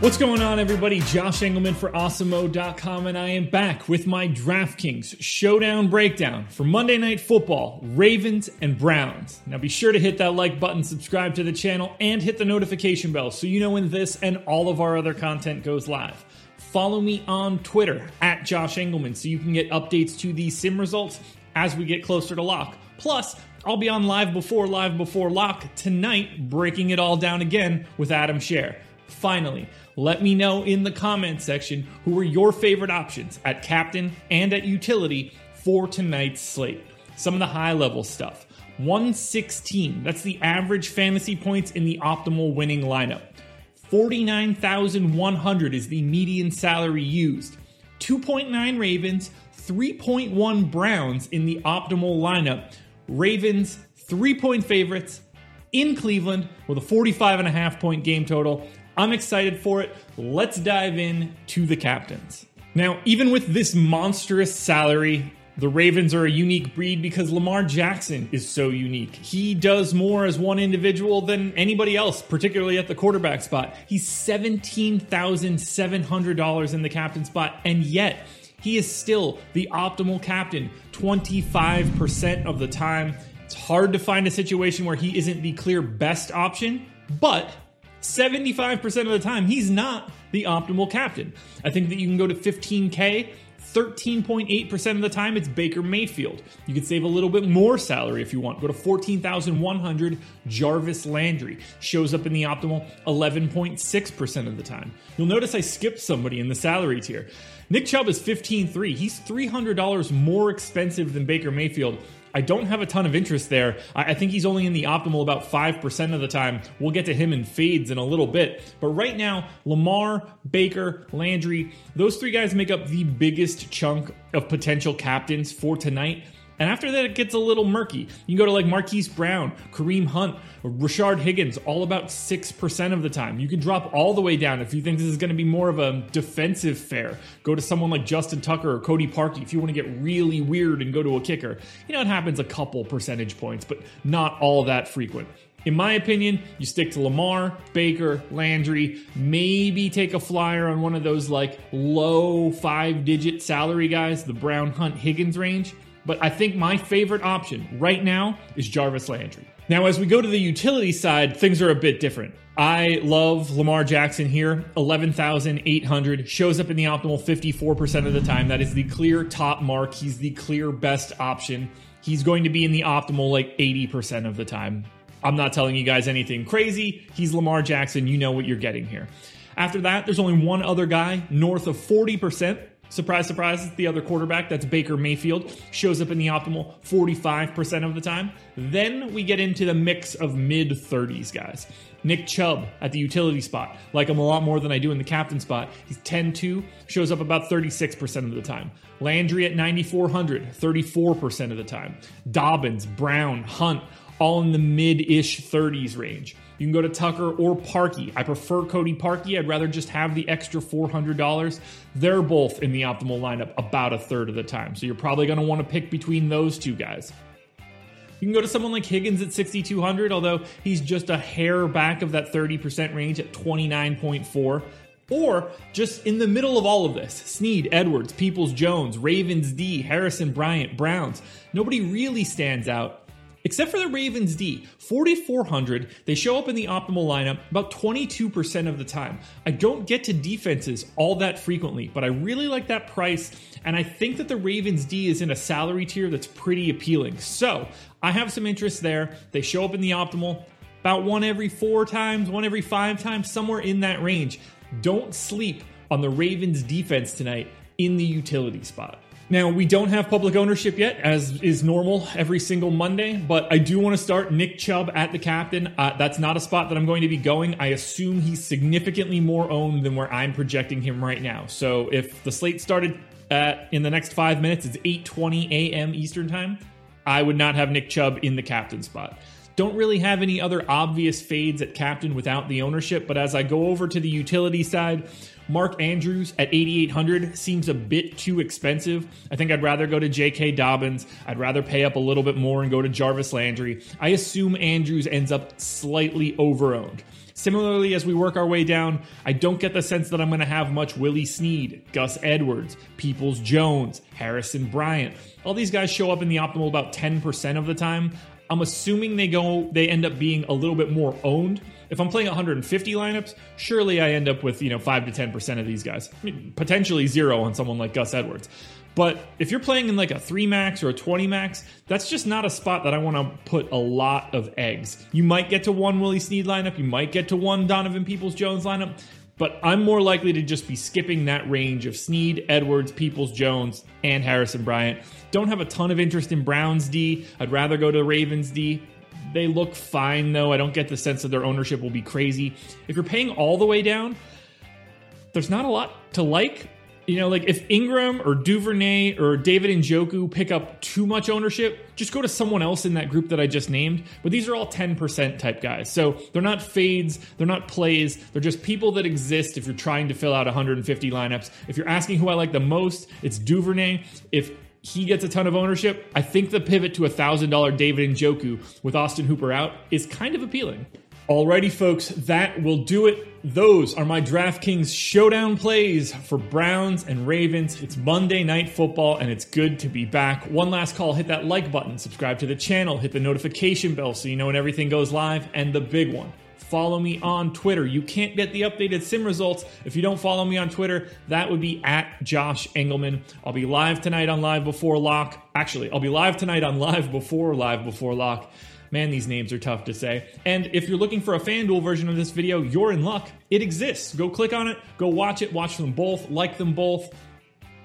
What's going on, everybody? Josh Engleman for Awesemo.com, and I am back with my DraftKings Showdown Breakdown for Monday Night Football, Ravens and Browns. Now be sure to hit that like button, subscribe to the channel, and hit the notification bell so you know when this and all of our other content goes live. Follow me on Twitter at Josh Engleman so you can get updates to the sim results as we get closer to lock. Plus, I'll be on live before live before lock tonight, breaking it all down again with Adam Scher. Finally, let me know in the comments section who are your favorite options at captain and at utility for tonight's slate. Some of the high level stuff. 116, that's the average fantasy points in the optimal winning lineup. 49,100 is the median salary used. 2.9 Ravens, 3.1 Browns in the optimal lineup. Ravens, three point favorites in Cleveland with a 45 and a half point game total. I'm excited for it. Let's dive in to the captains. Now, even with this monstrous salary, the Ravens are a unique breed because Lamar Jackson is so unique. He does more as one individual than anybody else, particularly at the quarterback spot. He's $17,700 in the captain spot, and yet he is still the optimal captain 25% of the time. It's hard to find a situation where he isn't the clear best option, but 75% of the time, he's not the optimal captain. I think that you can go to 15K. 13.8% of the time, it's Baker Mayfield. You could save a little bit more salary if you want. Go to 14,100. Jarvis Landry shows up in the optimal 11.6% of the time. You'll notice I skipped somebody in the salary tier. Nick Chubb is 15.3. He's $300 more expensive than Baker Mayfield. I don't have a ton of interest there. I think he's only in the optimal about 5% of the time. We'll get to him in fades in a little bit. But right now, Lamar, Baker, Landry, those three guys make up the biggest chunk of potential captains for tonight. And after that, it gets a little murky. You can go to like Marquise Brown, Kareem Hunt, Rashard Higgins, all about 6% of the time. You can drop all the way down if you think this is going to be more of a defensive fair. Go to someone like Justin Tucker or Cody Parkey if you want to get really weird and go to a kicker. You know, it happens a couple percentage points, but not all that frequent. In my opinion, you stick to Lamar, Baker, Landry, maybe take a flyer on one of those like low five digit salary guys, the Brown Hunt Higgins range. But I think my favorite option right now is Jarvis Landry. Now, as we go to the utility side, things are a bit different. I love Lamar Jackson here, 11,800, shows up in the optimal 54% of the time. That is the clear top mark. He's the clear best option. He's going to be in the optimal like 80% of the time. I'm not telling you guys anything crazy. He's Lamar Jackson. You know what you're getting here. After that, there's only one other guy north of 40%. Surprise, surprise, the other quarterback, that's Baker Mayfield, shows up in the optimal 45% of the time. Then we get into the mix of mid 30s guys. Nick Chubb at the utility spot, like him a lot more than I do in the captain spot. He's 10 2, shows up about 36% of the time. Landry at 9,400, 34% of the time. Dobbins, Brown, Hunt, all in the mid ish 30s range. You can go to Tucker or Parkey. I prefer Cody Parkey. I'd rather just have the extra $400. They're both in the optimal lineup about a third of the time. So you're probably going to want to pick between those two guys. You can go to someone like Higgins at 6,200, although he's just a hair back of that 30% range at 29.4. Or just in the middle of all of this, Snead, Edwards, Peoples Jones, Ravens D, Harrison Bryant, Browns. Nobody really stands out Except for the Ravens D, 4,400, they show up in the optimal lineup about 22% of the time. I don't get to defenses all that frequently, but I really like that price, and I think that the Ravens D is in a salary tier that's pretty appealing. So I have some interest there. They show up in the optimal about one every four times, one every five times, somewhere in that range. Don't sleep on the Ravens defense tonight in the utility spot. Now, we don't have public ownership yet, as is normal every single Monday, but I do want to start Nick Chubb at the captain. Uh, that's not a spot that I'm going to be going. I assume he's significantly more owned than where I'm projecting him right now. So if the slate started at, in the next five minutes, it's 8.20 a.m. Eastern Time, I would not have Nick Chubb in the captain spot. Don't really have any other obvious fades at captain without the ownership, but as I go over to the utility side, Mark Andrews at 8,800 seems a bit too expensive. I think I'd rather go to J.K. Dobbins. I'd rather pay up a little bit more and go to Jarvis Landry. I assume Andrews ends up slightly overowned. Similarly, as we work our way down, I don't get the sense that I'm going to have much Willie Snead, Gus Edwards, Peoples Jones, Harrison Bryant. All these guys show up in the optimal about 10% of the time. I'm assuming they go they end up being a little bit more owned. If I'm playing 150 lineups, surely I end up with, you know, 5 to 10% of these guys. I mean, potentially zero on someone like Gus Edwards. But if you're playing in like a 3 max or a 20 max, that's just not a spot that I want to put a lot of eggs. You might get to one Willie Snead lineup, you might get to one Donovan Peoples Jones lineup, but I'm more likely to just be skipping that range of Snead, Edwards, Peoples Jones, and Harrison Bryant. Don't have a ton of interest in Browns D. I'd rather go to Ravens D. They look fine though. I don't get the sense that their ownership will be crazy. If you're paying all the way down, there's not a lot to like. You know, like if Ingram or Duvernay or David and Njoku pick up too much ownership, just go to someone else in that group that I just named. But these are all 10% type guys. So they're not fades, they're not plays, they're just people that exist if you're trying to fill out 150 lineups. If you're asking who I like the most, it's Duvernay. If he gets a ton of ownership, I think the pivot to a $1,000 David and Njoku with Austin Hooper out is kind of appealing. Alrighty, folks, that will do it. Those are my DraftKings showdown plays for Browns and Ravens. It's Monday Night Football, and it's good to be back. One last call hit that like button, subscribe to the channel, hit the notification bell so you know when everything goes live, and the big one. Follow me on Twitter. You can't get the updated sim results if you don't follow me on Twitter. That would be at Josh Engleman. I'll be live tonight on Live Before Lock. Actually, I'll be live tonight on Live Before Live Before Lock. Man, these names are tough to say. And if you're looking for a FanDuel version of this video, you're in luck. It exists. Go click on it, go watch it, watch them both, like them both.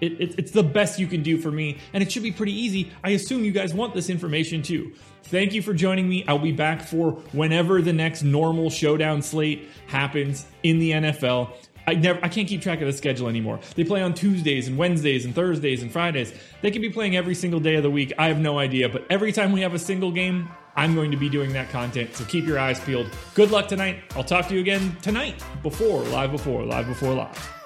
It, it, it's the best you can do for me, and it should be pretty easy. I assume you guys want this information too. Thank you for joining me. I'll be back for whenever the next normal showdown slate happens in the NFL. I never I can't keep track of the schedule anymore. They play on Tuesdays and Wednesdays and Thursdays and Fridays. They could be playing every single day of the week. I have no idea, but every time we have a single game, I'm going to be doing that content. So keep your eyes peeled. Good luck tonight. I'll talk to you again tonight before live before live before live.